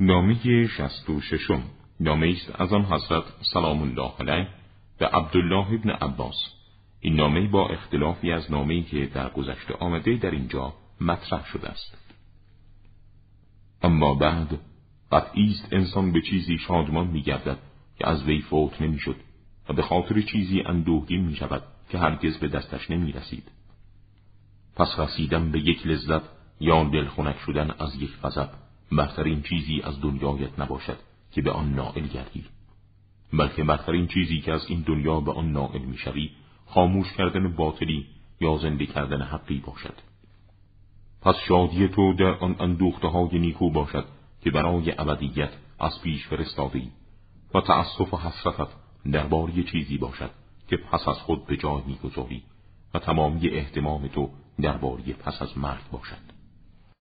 نامه شست و ششم. نامه است از آن حضرت سلام الله علیه به عبدالله ابن عباس. این نامه با اختلافی از نامه‌ای که در گذشته آمده در اینجا مطرح شده است. اما بعد قطعی است انسان به چیزی شادمان میگردد که از وی فوت نمی‌شد و به خاطر چیزی اندوهگین می شود که هرگز به دستش نمی رسید. پس رسیدن به یک لذت یا دلخونک شدن از یک غضب. برترین چیزی از دنیایت نباشد که به آن نائل گردی. بلکه برترین چیزی که از این دنیا به آن نائل می‌شوی خاموش کردن باطلی یا زنده کردن حقی باشد. پس شادی تو در آن اندوخته های نیکو باشد که برای ابدیت از پیش فرستاده و تأسف و حسرتت درباره چیزی باشد که پس از خود به جای می‌گذاری و تمامی احتمام تو درباره پس از مرد باشد.